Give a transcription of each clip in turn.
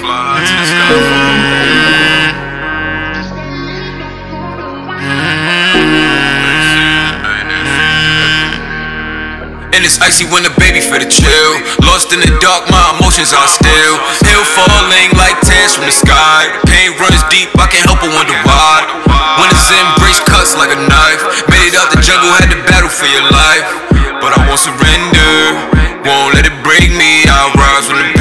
Fly to the sky. And it's icy when the baby for the chill. Lost in the dark, my emotions are still. Hill falling like tears from the sky. Pain runs deep, I can't help but wonder why. When it's embrace cuts like a knife. Made it out the jungle, had to battle for your life. But I won't surrender, won't let it break me. I'll rise from the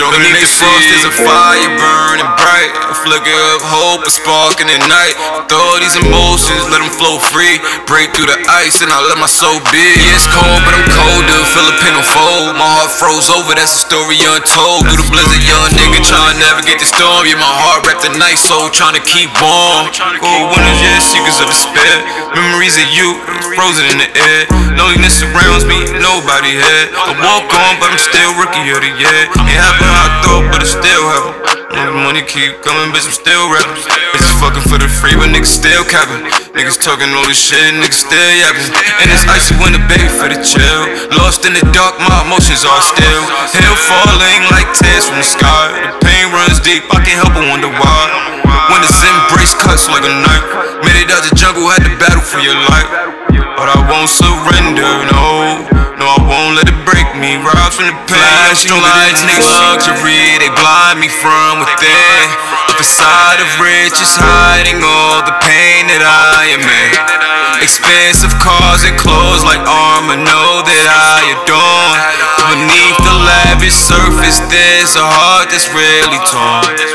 pain, now stronger than the frost. There's a fire burning bright. A flicker of hope, a spark in the night. Throw these emotions, let them flow free. Break through the ice and I let my soul be. Yeah, it's cold, but I'm colder. Filipino fold. My heart froze over, that's a story untold. Through the blizzard, young nigga trying to navigate the storm. Yeah, my heart wrapped in night soul, trying to keep warm. Cold winters, yeah, secrets of despair. Memories of you, frozen in the air. Loneliness surrounds me, nobody here. I walk on, but I'm still rookie of the year. Ain't but it still. Nigga, money keep coming, bitch, I'm still rapping. Bitches fucking for the free, but niggas still capping. Niggas talking all this shit, niggas still yapping. And it's icy when the baby for the chill. Lost in the dark, my emotions are still. Hail falling like tears from the sky. The pain runs deep, I can't help but wonder why. When it's embrace cuts like a knife. Made it out the jungle, had to battle for your life. But I won't surrender, no. No, I won't let it break me. Rise from the flashing lights, niggas luxury. They blind me from within. The facade of riches hiding all the pain that I am in. Expensive cars and clothes like armor, know that I adorn. Beneath the lavish surface, there's a heart that's really torn.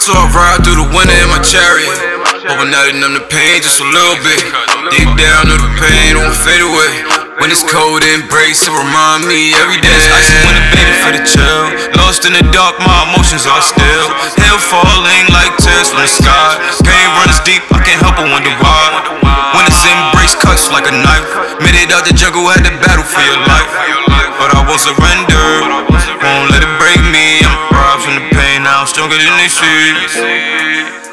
So I ride through the winter in my chariot. Hoping that it numb the pain just a little bit. Dig down to the pain, don't fade away. When it's cold, embrace it, remind me every day. It's icy when the baby for the chill. Lost in the dark, my emotions are still. Hail falling like tears from the sky. Pain runs deep, I can't help but wonder why. When it's embrace cuts like a knife. Made it out the jungle, had to battle for your life. But I won't surrender, won't let it